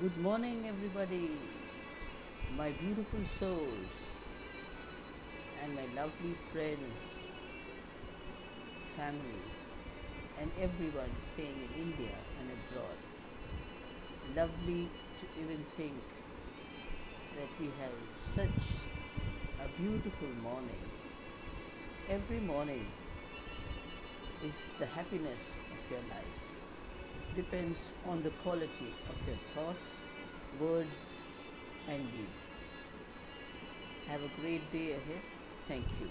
Good morning, everybody, my beautiful souls, and my lovely friends, family, and everyone staying in India and abroad. Lovely to even think that we have such a beautiful morning. Every morning is the happiness of your life. Depends on the quality of your thoughts, words, and deeds. Have a great day ahead. Thank you.